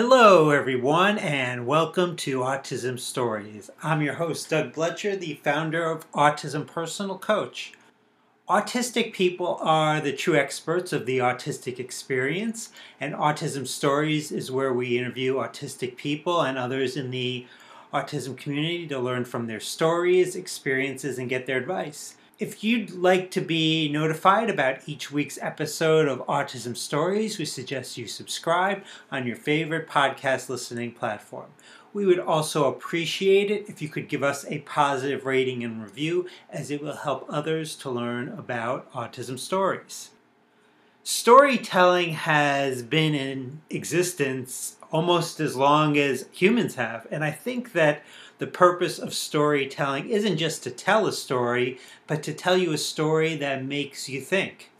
Hello, everyone, and welcome to Autism Stories. I'm your host, Doug Blecher, the founder of Autism Personal Coach. Autistic people are the true experts of the autistic experience, and Autism Stories is where we interview autistic people and others in the autism community to learn from their stories, experiences, and get their advice. If you'd like to be notified about each week's episode of Autism Stories, we suggest you subscribe on your favorite podcast listening platform. We would also appreciate it if you could give us a positive rating and review, as it will help others to learn about autism stories. Storytelling has been in existence almost as long as humans have, and I think that the purpose of storytelling isn't just to tell a story, but to tell you a story that makes you think.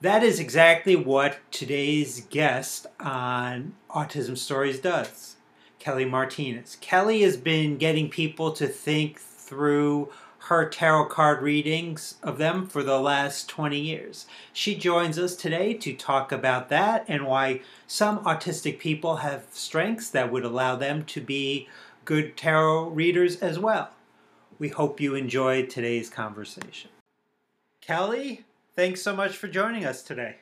That is exactly what today's guest on Autism Stories does, Kelly Martinez. Kelly has been getting people to think through her tarot card readings of them for the last 20 years. She joins us today to talk about that and why some autistic people have strengths that would allow them to be good tarot readers as well. We hope you enjoyed today's conversation. Kelly, thanks so much for joining us today.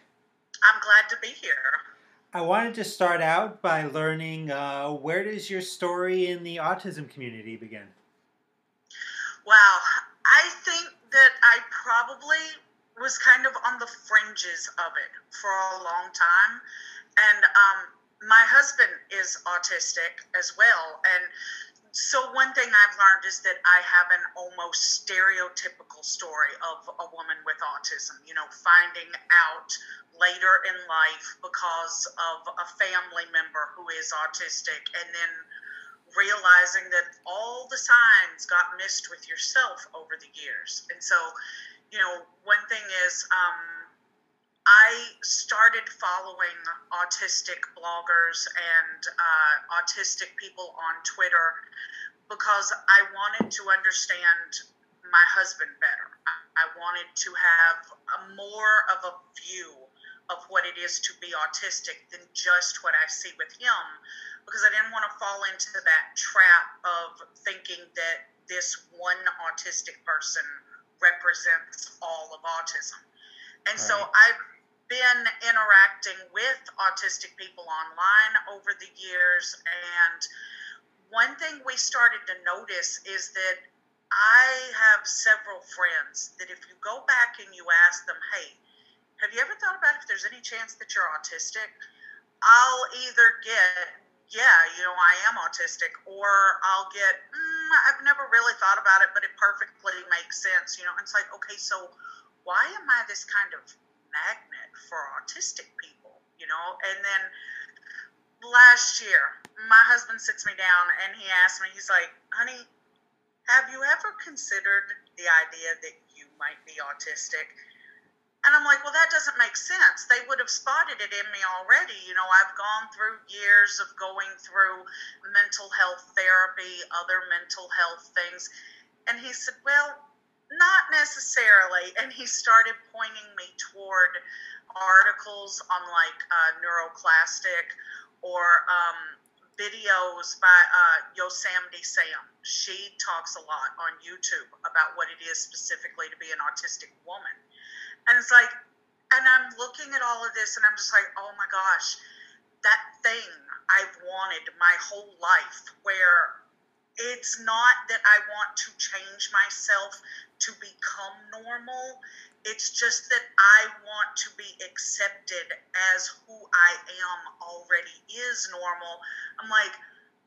I'm glad to be here. I wanted to start out by learning uh, where does your story in the autism community begin? Wow, I think that I probably was kind of on the fringes of it for a long time. And um, my husband is autistic as well. And so, one thing I've learned is that I have an almost stereotypical story of a woman with autism, you know, finding out later in life because of a family member who is autistic and then realizing that all the signs got missed with yourself over the years. And so, you know, one thing is, um, I started following autistic bloggers and uh, autistic people on Twitter because I wanted to understand my husband better. I wanted to have a more of a view of what it is to be autistic than just what I see with him because I didn't want to fall into that trap of thinking that this one autistic person represents all of autism. And right. so I've been interacting with autistic people online over the years. And one thing we started to notice is that I have several friends that if you go back and you ask them, hey, have you ever thought about if there's any chance that you're autistic? I'll either get, yeah, you know, I am autistic, or I'll get, mm, I've never really thought about it, but it perfectly makes sense, you know. And it's like, okay, so why am I this kind of magnet for autistic people, you know? And then last year, my husband sits me down and he asked me, he's like, honey, have you ever considered the idea that you might be autistic? And I'm like, well, that doesn't make sense. They would have spotted it in me already. You know, I've gone through years of going through mental health therapy, other mental health things. And he said, well, not necessarily. And he started pointing me toward articles on like uh, Neuroclastic or um, videos by uh, Yo Samdy Sam. She talks a lot on YouTube about what it is specifically to be an autistic woman. And it's like, and I'm looking at all of this and I'm just like, oh my gosh, that thing I've wanted my whole life where it's not that I want to change myself to become normal. It's just that I want to be accepted as who I am already is normal. I'm like,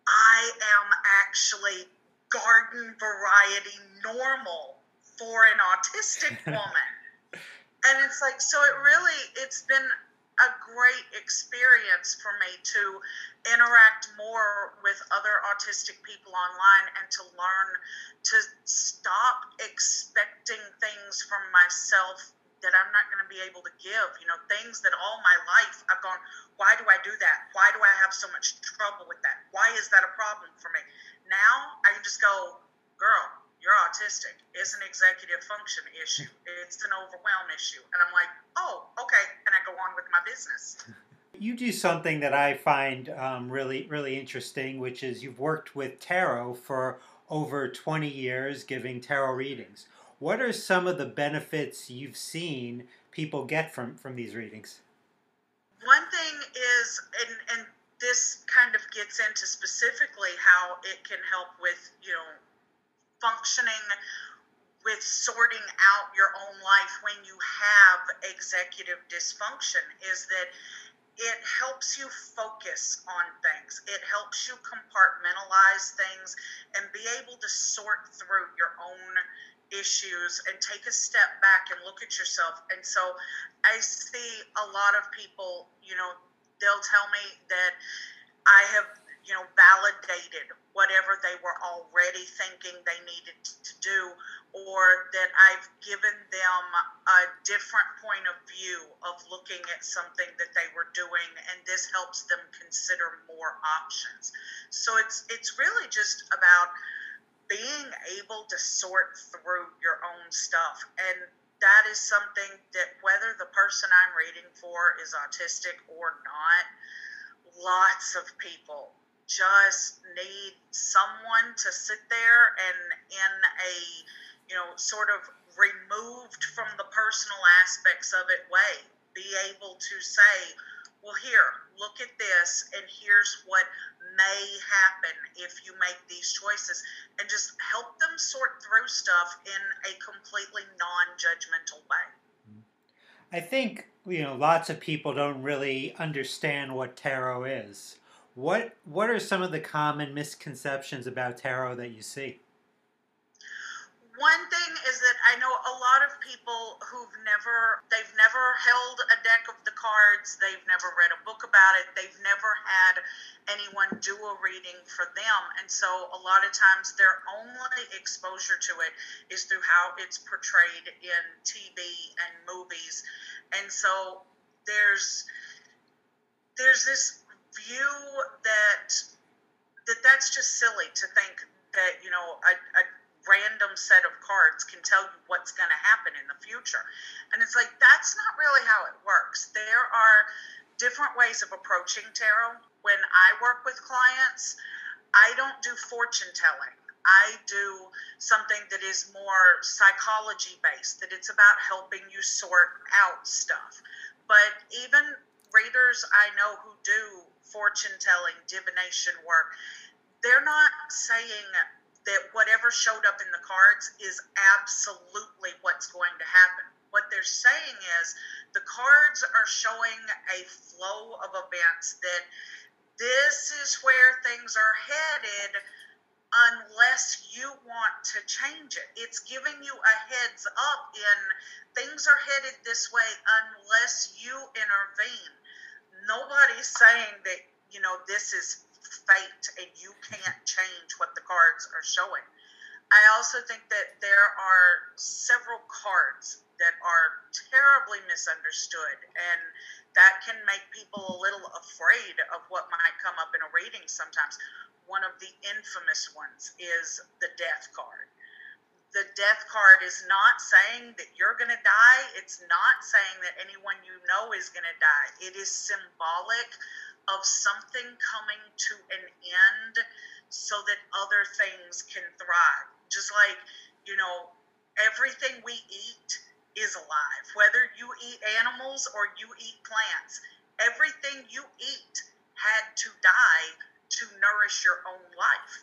I am actually garden variety normal for an autistic woman. and it's like, so it really, it's been a great experience for me to interact more with other autistic people online and to learn to stop expecting things from myself that I'm not going to be able to give. You know, things that all my life I've gone, why do I do that? Why do I have so much trouble with that? Why is that a problem for me? Now I can just go, girl, you're autistic. It's an executive function issue. It's an overwhelm issue. And I'm like, business. You do something that I find um, really, really interesting, which is you've worked with tarot for over 20 years giving tarot readings. What are some of the benefits you've seen people get from, from these readings? One thing is, and, and this kind of gets into specifically how it can help with, you know, functioning with sorting out your own life when you have executive dysfunction is that it helps you focus on things. It helps you compartmentalize things and be able to sort through your own issues and take a step back and look at yourself. And so I see a lot of people, you know, they'll tell me that I have, you know, validated whatever they were already thinking they needed to do or that I've given them a different point of view of looking at something that they were doing, and this helps them consider more options. So it's it's really just about being able to sort through your own stuff, and that is something that whether the person I'm reading for is autistic or not, lots of people just need someone to sit there and in a you know, sort of removed from the personal aspects of it way, be able to say, well, here, look at this, and here's what may happen if you make these choices, and just help them sort through stuff in a completely non judgmental way. I think, you know, lots of people don't really understand what tarot is. What what are some of the common misconceptions about tarot that you see? One thing is that I know a lot of people who've never they've never held a deck of the cards, they've never read a book about it, they've never had anyone do a reading for them. And so a lot of times their only exposure to it is through how it's portrayed in TV and movies. And so there's there's this view that that that's just silly to think that you know a, a random set of cards can tell you what's going to happen in the future. And it's like, that's not really how it works. There are different ways of approaching tarot. When I work with clients, I don't do fortune telling. I do something that is more psychology based, that it's about helping you sort out stuff. But even readers I know who do fortune telling, divination work, they're not saying that whatever showed up in the cards is absolutely what's going to happen. What they're saying is the cards are showing a flow of events that this is where things are headed unless you want to change it. It's giving you a heads up in things are headed this way unless you intervene. Nobody's saying that, you know, this is fate and you can't change what the cards are showing. I also think that there are several cards that are terribly misunderstood and that can make people a little afraid of what might come up in a reading sometimes. One of the infamous ones is the death card. The death card is not saying that you're going to die. It's not saying that anyone you know is going to die. It is symbolic of something coming to an end so that other things can thrive. Just like, you know, everything we eat is alive, whether you eat animals or you eat plants. Everything you eat had to die to nourish your own life.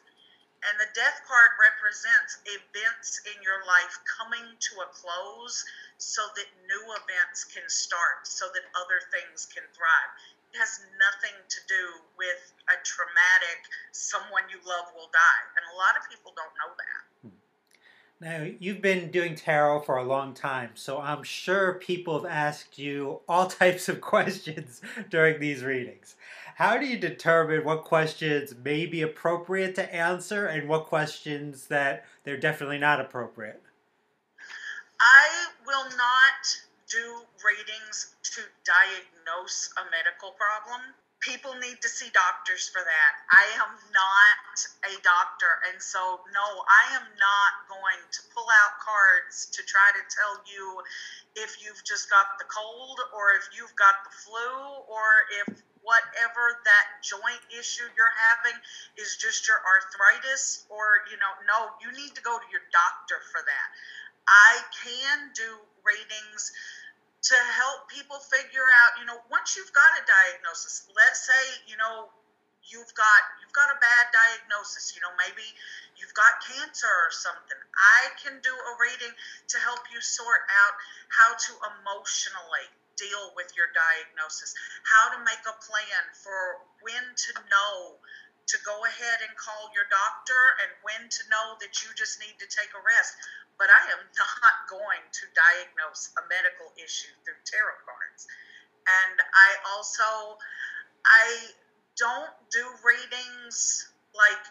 And the death card represents events in your life coming to a close so that new events can start, so that other things can thrive has nothing to do with a traumatic someone you love will die. And a lot of people don't know that. Hmm. Now, you've been doing tarot for a long time, so I'm sure people have asked you all types of questions during these readings. How do you determine what questions may be appropriate to answer and what questions that they're definitely not appropriate? I will not do readings to diagnose a medical problem. people need to see doctors for that. I am not a doctor, and so no, I am not going to pull out cards to try to tell you if you've just got the cold or if you've got the flu or if whatever that joint issue you're having is just your arthritis or you know no you need to go to your doctor for that i can do ratings to help people figure out, you know, once you've got a diagnosis, let's say, you know, you've got you've got a bad diagnosis, you know, maybe you've got cancer or something. I can do a reading to help you sort out how to emotionally deal with your diagnosis, how to make a plan for when to know to go ahead and call your doctor and when to know that you just need to take a rest but I am not going to diagnose a medical issue through tarot cards. And I also, I don't do readings like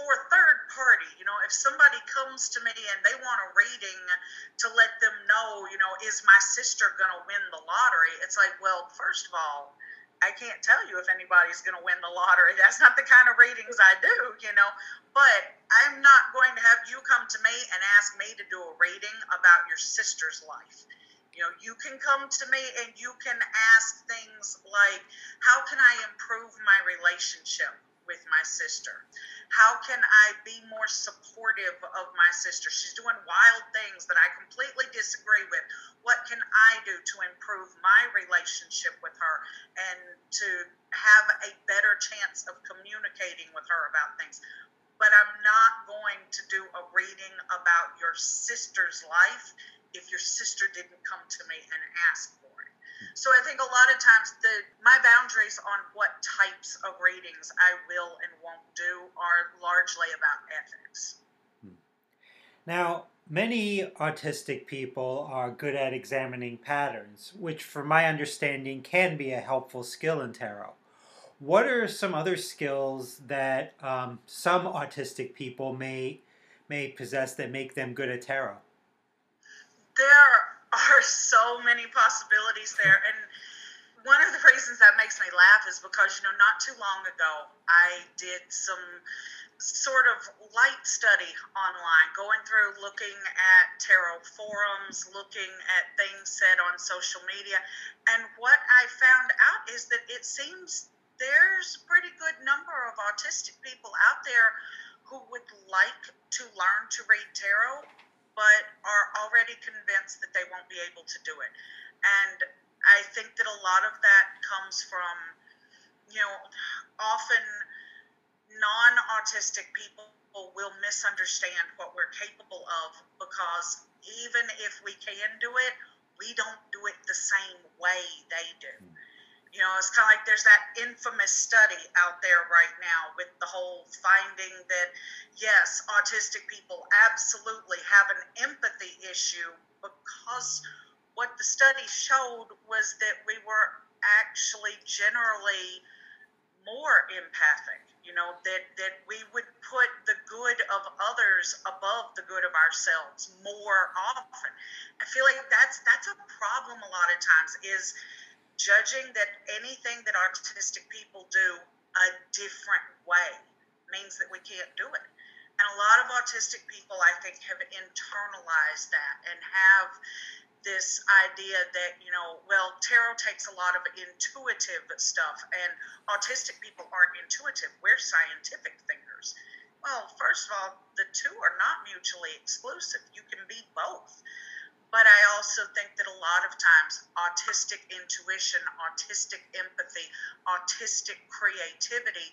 for third party. You know, if somebody comes to me and they want a reading to let them know, you know, is my sister going to win the lottery? It's like, well, first of all, I can't tell you if anybody's going to win the lottery. That's not the kind of readings I do, you know. But I'm not going to have you come to me and ask me to do a rating about your sister's life. You know, you can come to me and you can ask things like, how can I improve my relationship with my sister? How can I be more supportive of my sister? She's doing wild things that I completely disagree with. What can I do to improve my relationship with her and to have a better chance of communicating with her about things? But I'm not going to do a reading about your sister's life if your sister didn't come to me and ask so I think a lot of times the my boundaries on what types of readings I will and won't do are largely about ethics. Now, many autistic people are good at examining patterns, which, from my understanding, can be a helpful skill in tarot. What are some other skills that um, some autistic people may may possess that make them good at tarot? There are so many possibilities there. And one of the reasons that makes me laugh is because, you know, not too long ago, I did some sort of light study online, going through looking at tarot forums, looking at things said on social media. And what I found out is that it seems there's a pretty good number of autistic people out there who would like to learn to read tarot but are already convinced that they won't be able to do it. And I think that a lot of that comes from, you know, often non autistic people will misunderstand what we're capable of because even if we can do it, we don't do it the same way they do. You know, it's kind of like there's that infamous study out there right now with the whole finding that, yes, autistic people absolutely have an empathy issue because what the study showed was that we were actually generally more empathic you know that that we would put the good of others above the good of ourselves more often. I feel like that's that's a problem a lot of times is judging that anything that autistic people do a different way means that we can't do it. And a lot of autistic people, I think, have internalized that and have this idea that, you know, well, tarot takes a lot of intuitive stuff, and autistic people aren't intuitive. We're scientific thinkers. Well, first of all, the two are not mutually exclusive. You can be both. But I also think that a lot of times autistic intuition, autistic empathy, autistic creativity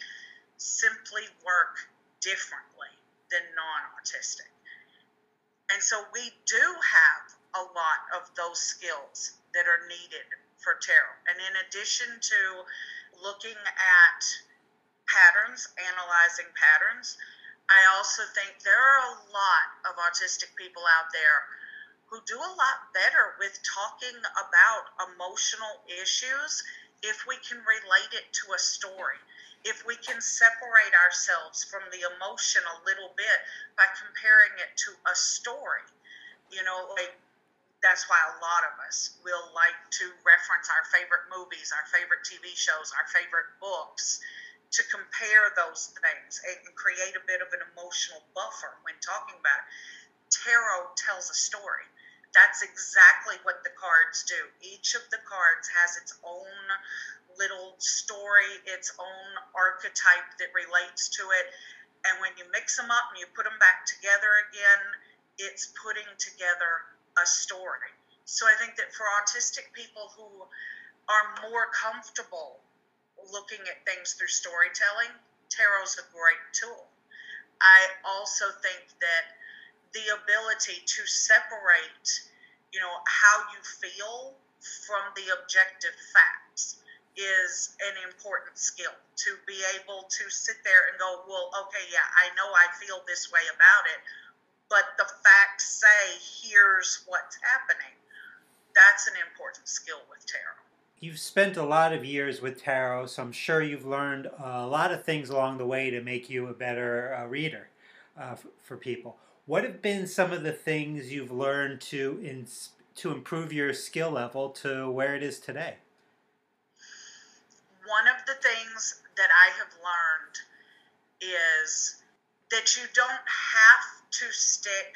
simply work differently than non autistic. And so we do have a lot of those skills that are needed for tarot. And in addition to looking at patterns, analyzing patterns, I also think there are a lot of autistic people out there who do a lot better with talking about emotional issues if we can relate it to a story. If we can separate ourselves from the emotion a little bit by comparing it to a story. You know, like that's why a lot of us will like to reference our favorite movies, our favorite TV shows, our favorite books to compare those things and create a bit of an emotional buffer when talking about it. Tarot tells a story. That's exactly what the cards do. Each of the cards has its own little story, its own archetype that relates to it. And when you mix them up and you put them back together again, it's putting together a story. So I think that for autistic people who are more comfortable looking at things through storytelling, tarot's a great tool. I also think that the ability to separate, you know, how you feel from the objective facts is an important skill to be able to sit there and go, well, okay, yeah, I know I feel this way about it, but the facts say here's what's happening. That's an important skill with tarot. You've spent a lot of years with tarot, so I'm sure you've learned a lot of things along the way to make you a better uh, reader uh, for people. What have been some of the things you've learned to in, to improve your skill level to where it is today? One of the things that I have learned is that you don't have to stick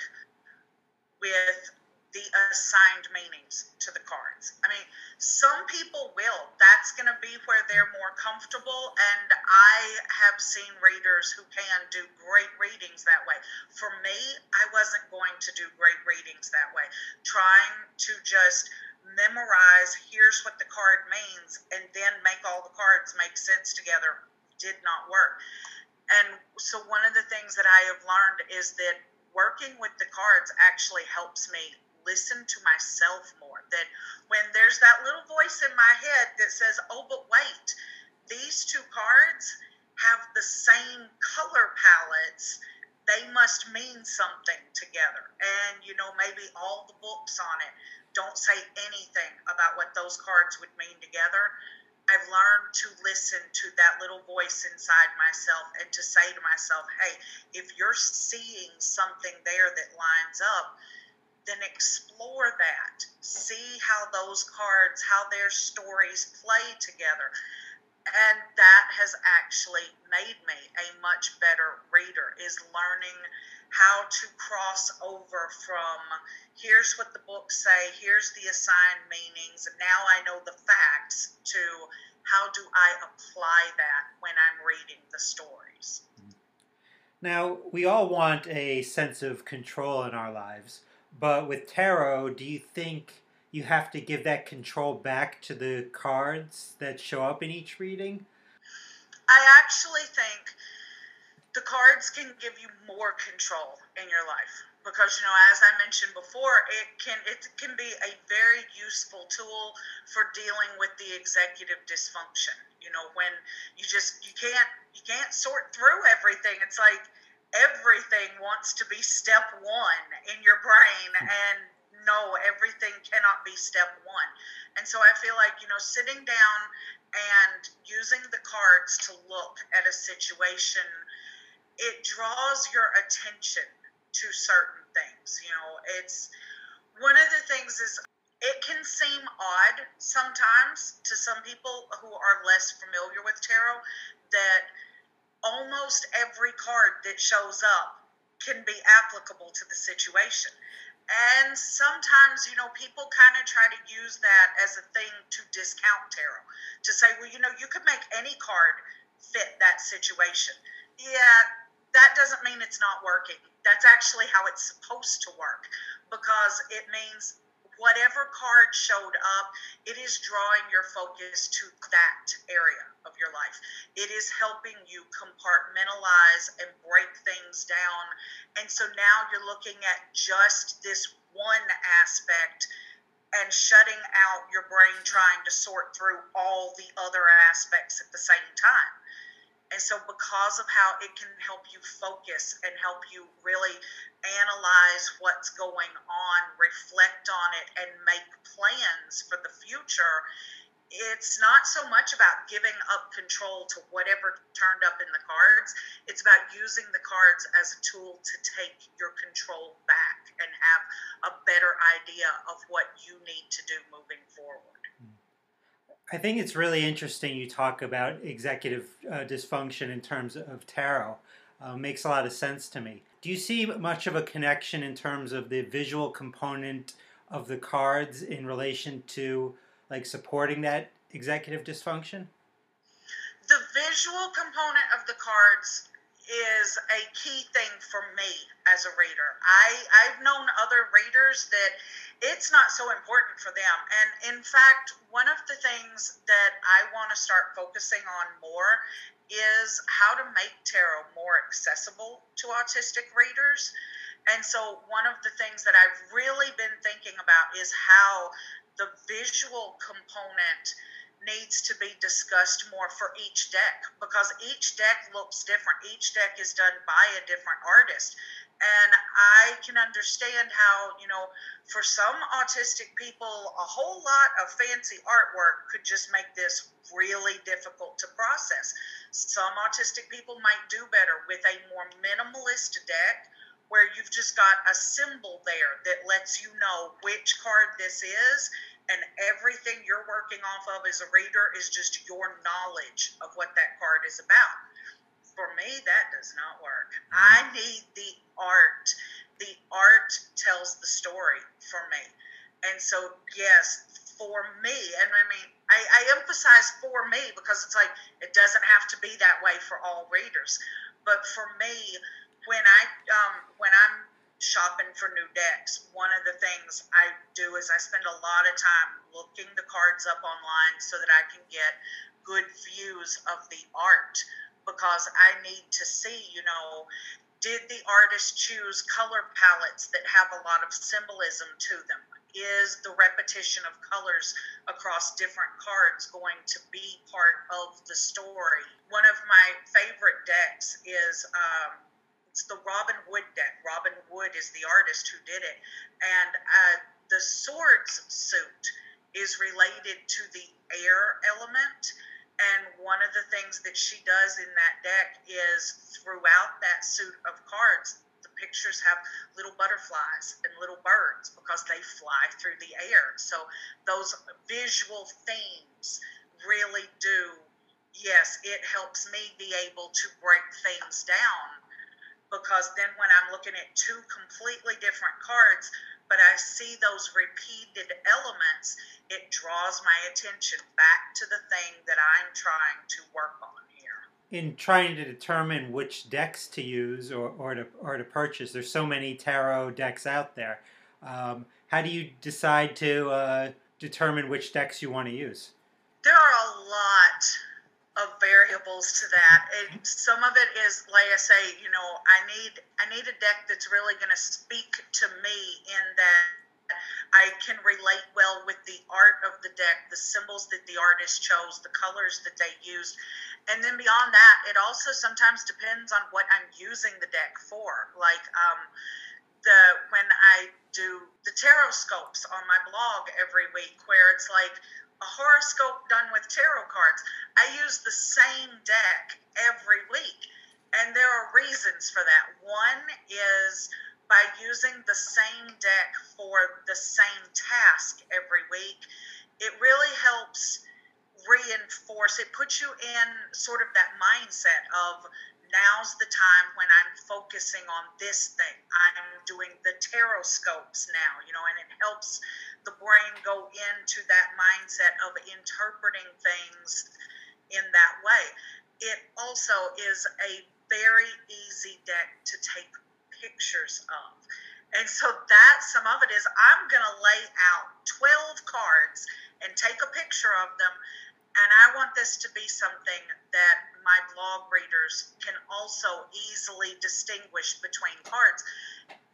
with the assigned meanings to the cards. I mean, some people will. That's going to be where they're more comfortable. And I have seen readers who can do great readings that way. For me, I wasn't going to do great readings that way. Trying to just memorize here's what the card means and then make all the cards make sense together did not work. And so, one of the things that I have learned is that working with the cards actually helps me listen to myself more. That when there's that little voice in my head that says, oh, but wait, these two cards have the same color palettes. They must mean something together. And, you know, maybe all the books on it don't say anything about what those cards would mean together. I've learned to listen to that little voice inside myself and to say to myself, hey, if you're seeing something there that lines up, then explore that. See how those cards, how their stories play together. And that has actually made me a much better reader, is learning how to cross over from here's what the books say, here's the assigned meanings, and now I know the facts to how do I apply that when I'm reading the stories. Now, we all want a sense of control in our lives, but with tarot, do you think you have to give that control back to the cards that show up in each reading? I actually think the cards can give you more control in your life because you know as i mentioned before it can it can be a very useful tool for dealing with the executive dysfunction you know when you just you can't you can't sort through everything it's like everything wants to be step one in your brain hmm. and no everything cannot be step one and so i feel like you know sitting down and using the cards to look at a situation it draws your attention to certain things. You know, it's one of the things is it can seem odd sometimes to some people who are less familiar with tarot that almost every card that shows up can be applicable to the situation. And sometimes, you know, people kind of try to use that as a thing to discount tarot, to say, well, you know, you could make any card fit that situation. Yeah, that doesn't mean it's not working. That's actually how it's supposed to work because it means whatever card showed up, it is drawing your focus to that area of your life. It is helping you compartmentalize and break things down. And so now you're looking at just this one aspect and shutting out your brain trying to sort through all the other aspects at the same time. And so, because of how it can help you focus and help you really analyze what's going on, reflect on it, and make plans for the future, it's not so much about giving up control to whatever turned up in the cards. It's about using the cards as a tool to take your control back. and have a better idea of what you need to do moving forward. I think it's really interesting you talk about executive uh, dysfunction in terms of tarot. Uh, makes a lot of sense to me. Do you see much of a connection in terms of the visual component of the cards in relation to like supporting that executive dysfunction? The visual component of the cards is a key thing for me as a reader. I, I've known other readers that it's not so important for them. And in fact, one of the things that I want to start focusing on more is how to make tarot more accessible to autistic readers. And so, one of the things that I've really been thinking about is how the visual component needs to be discussed more for each deck because each deck looks different. Each deck is done by a different artist. And I can understand how, you know, for some autistic people, a whole lot of fancy artwork could just make this really difficult to process. Some autistic people might do better with a more minimalist deck where you've just got a symbol there that lets you know which card this is and everything you're working off of as a reader is just your knowledge of what that card is about. For me, that does not work. Mm-hmm. I need the art. The art tells the story for me. And so, yes, for me, and I mean, I, I emphasize for me because it's like it doesn't have to be that way for all readers. But for me, when I um, when I'm shopping for new decks, one of the things I do is I spend a lot of time looking the cards up online so that I can get good views of the art because I need to see, you know, did the artist choose color palettes that have a lot of symbolism to them? Is the repetition of colors across different cards going to be part of the story? One of my favorite decks is um, it's the Robin Wood deck. Robin Wood is the artist who did it. And uh, the swords suit is related to the air element. And one of the things that she does in that deck is throughout that suit of cards, the pictures have little butterflies and little birds because they fly through the air. So those visual themes really do, yes, it helps me be able to break things down because then when I'm looking at two completely different cards, but I see those repeated elements, it draws my attention back to the thing that I'm trying to work on here. In trying to determine which decks to use or, or, to, or to purchase, there's so many tarot decks out there. Um, how do you decide to uh, determine which decks you want to use? There are a lot of variables to that. It, some of it is, like I say, you know, I need I need a deck that's really going to speak to me in that I can relate well with the art of the deck, the symbols that the artist chose, the colors that they used. And then beyond that, it also sometimes depends on what I'm using the deck for. Like um, the when I do the tarot scopes on my blog every week, where it's like a horoscope done with tarot cards. I use the same deck every week, and there are reasons for that. One is by using the same deck for the same task every week, it really helps reinforce, it puts you in sort of that mindset of now's the time when I'm focusing on this thing. I'm doing the tarot scopes now, you know, and it helps the brain go into that mindset of interpreting things in that way. It also is a very easy deck to take pictures of. And so that some of it is I'm going to lay out 12 cards and take a picture of them and I want this to be something that my blog readers can also easily distinguish between cards.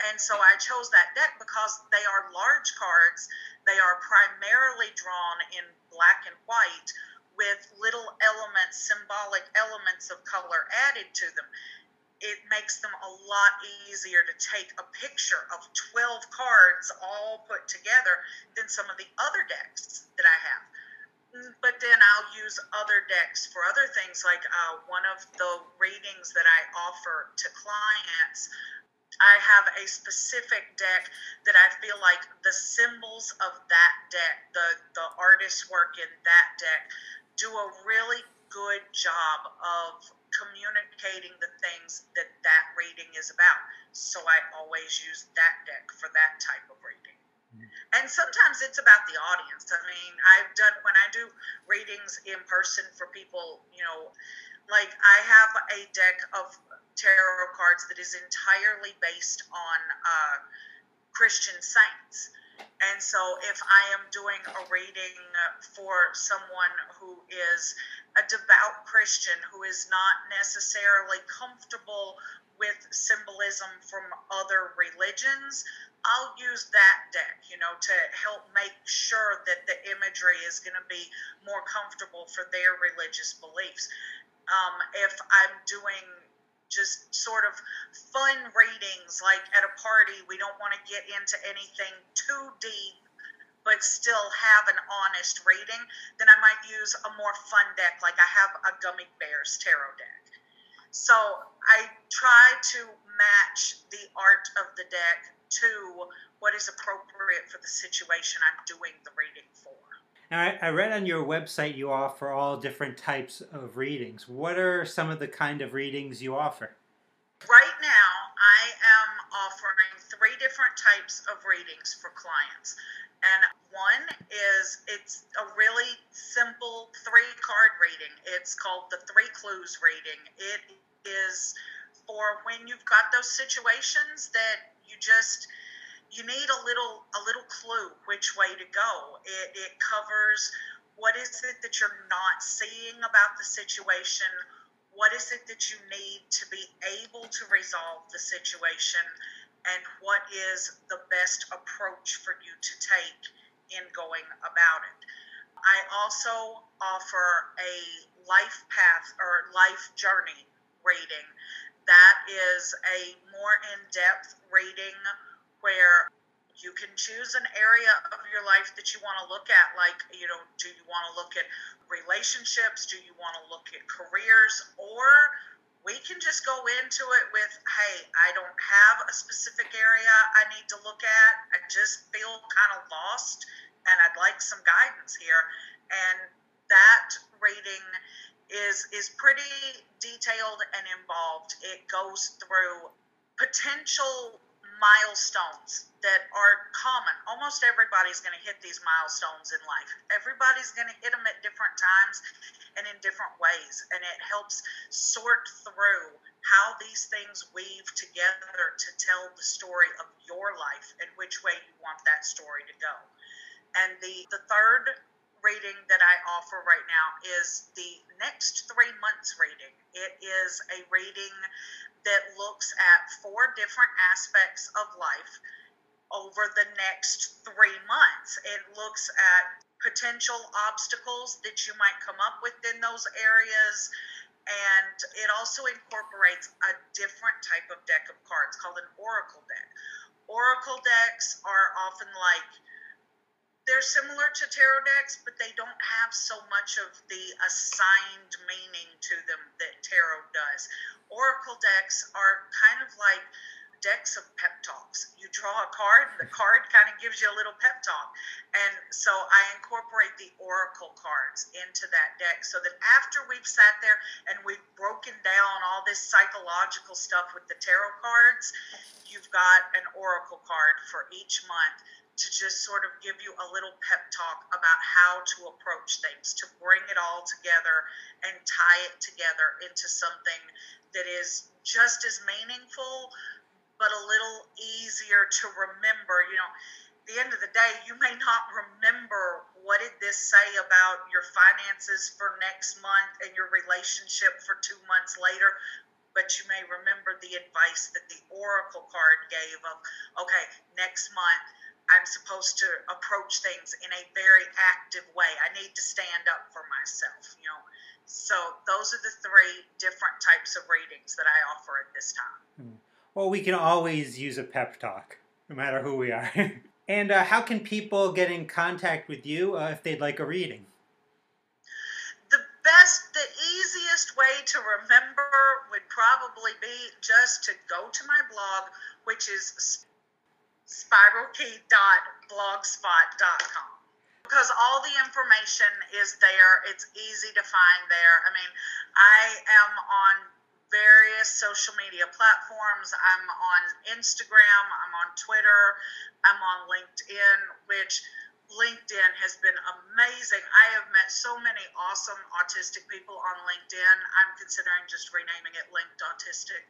And so I chose that deck because they are large cards. They are primarily drawn in black and white with little elements, symbolic elements of color added to them. It makes them a lot easier to take a picture of 12 cards all put together than some of the other decks that I have but then I'll use other decks for other things. Like uh, one of the readings that I offer to clients, I have a specific deck that I feel like the symbols of that deck, the the artist's work in that deck, do a really good job of communicating the things that that reading is about. So I always use that deck for that type of reading. And sometimes it's about the audience. I mean, I've done when I do readings in person for people, you know, like I have a deck of tarot cards that is entirely based on uh, Christian saints. And so, if I am doing a reading for someone who is a devout Christian who is not necessarily comfortable with symbolism from other religions, I'll use that deck, you know, to help make sure that the imagery is going to be more comfortable for their religious beliefs. Um, if I'm doing just sort of fun readings like at a party we don't want to get into anything too deep but still have an honest reading then i might use a more fun deck like i have a gummy bears tarot deck so i try to match the art of the deck to what is appropriate for the situation i'm doing the reading for now, I read on your website you offer all different types of readings. What are some of the kind of readings you offer? Right now, I am offering three different types of readings for clients. And one is it's a really simple three card reading. It's called the Three Clues reading. It is for when you've got those situations that just you need a little a little clue which way to go. It, it covers what is it that you're not seeing about the situation, what is it that you need to be able to resolve the situation, and what is the best approach for you to take in going about it. I also offer a life path or life journey reading. That is a more in depth reading where you can choose an area of your life that you want to look at like you know do you want to look at relationships? Do you want to look at careers? Or we can just go into it with hey i don't have a specific area i need to look at. I just feel kind of lost and i'd like some guidance here. And that rating is is pretty detailed and involved it goes through potential milestones that are common. Almost everybody's going to hit these milestones in life. Everybody's going to hit them at different times and in different ways. And it helps sort through how these things weave together to tell the story of your life and which way you want that story to go. And the, the third reading that I offer right now is the next three months reading. It is a reading that looks at four different aspects of life over the next three months. It looks at potential obstacles that you might come up with in those areas. And it also incorporates a different type of deck of cards called an oracle deck. Oracle decks are often like they're similar to tarot decks, but they don't have so much of the assigned meaning to them that tarot does. Oracle decks are kind of like decks of pep talks. You draw a card, and the card kind of gives you a little pep talk. And so I incorporate the oracle cards into that deck so that after we've sat there and we've broken down all this psychological stuff with the tarot cards, you've got an oracle card for each month to just sort of give you a little pep talk about how to approach things, to bring it all together and tie it together into something that is just as meaningful, but a little easier to remember. You know, the end of the day, you may not remember what did this say about your finances for next month and your relationship for two months later, but you may remember the advice that the oracle card gave of, okay, next month I'm supposed to approach things in a very active way. I need to stand up for myself, you know. So those are the three different types of readings that I offer at this time. Hmm. Well, we can always use a pep talk, no matter who we are. and uh, how can people get in contact with you uh, if they'd like a reading? The best, the easiest way to remember would probably be just to go to my blog, which is spiralkey.blogspot.com. Because all the information is there, it's easy to find there. I mean, I am on various social media platforms. I'm on Instagram, I'm on Twitter, I'm on LinkedIn, which LinkedIn has been amazing. I have met so many awesome autistic people on LinkedIn. I'm considering just renaming it Linked Autistic.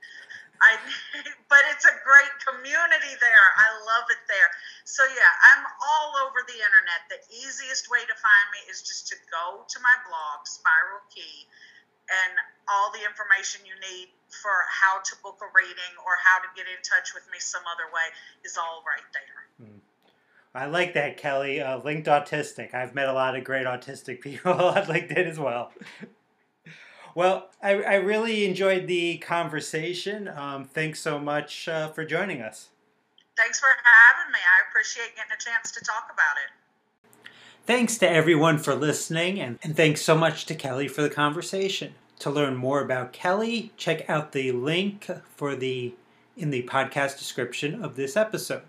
I, but it's a great community there. I love it there. So yeah, I'm all over the internet. The easiest way to find me is just to go to my blog, Spiral Key, and all the information you need for how to book a reading or how to get in touch with me some other way is all right there. Mm. I like that, Kelly. Uh, linked autistic. I've met a lot of great autistic people on LinkedIn as well. well, I, I really enjoyed the conversation. Um, thanks so much uh, for joining us. Thanks for having me. I appreciate getting a chance to talk about it. Thanks to everyone for listening, and, and thanks so much to Kelly for the conversation. To learn more about Kelly, check out the link for the in the podcast description of this episode.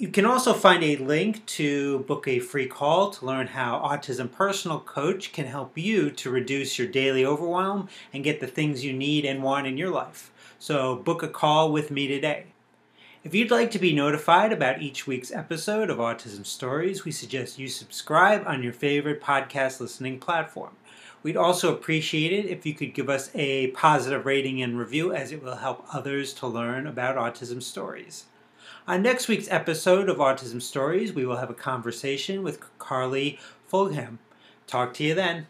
You can also find a link to book a free call to learn how Autism Personal Coach can help you to reduce your daily overwhelm and get the things you need and want in your life. So, book a call with me today. If you'd like to be notified about each week's episode of Autism Stories, we suggest you subscribe on your favorite podcast listening platform. We'd also appreciate it if you could give us a positive rating and review, as it will help others to learn about autism stories. On next week's episode of Autism Stories, we will have a conversation with Carly Fulgham. Talk to you then.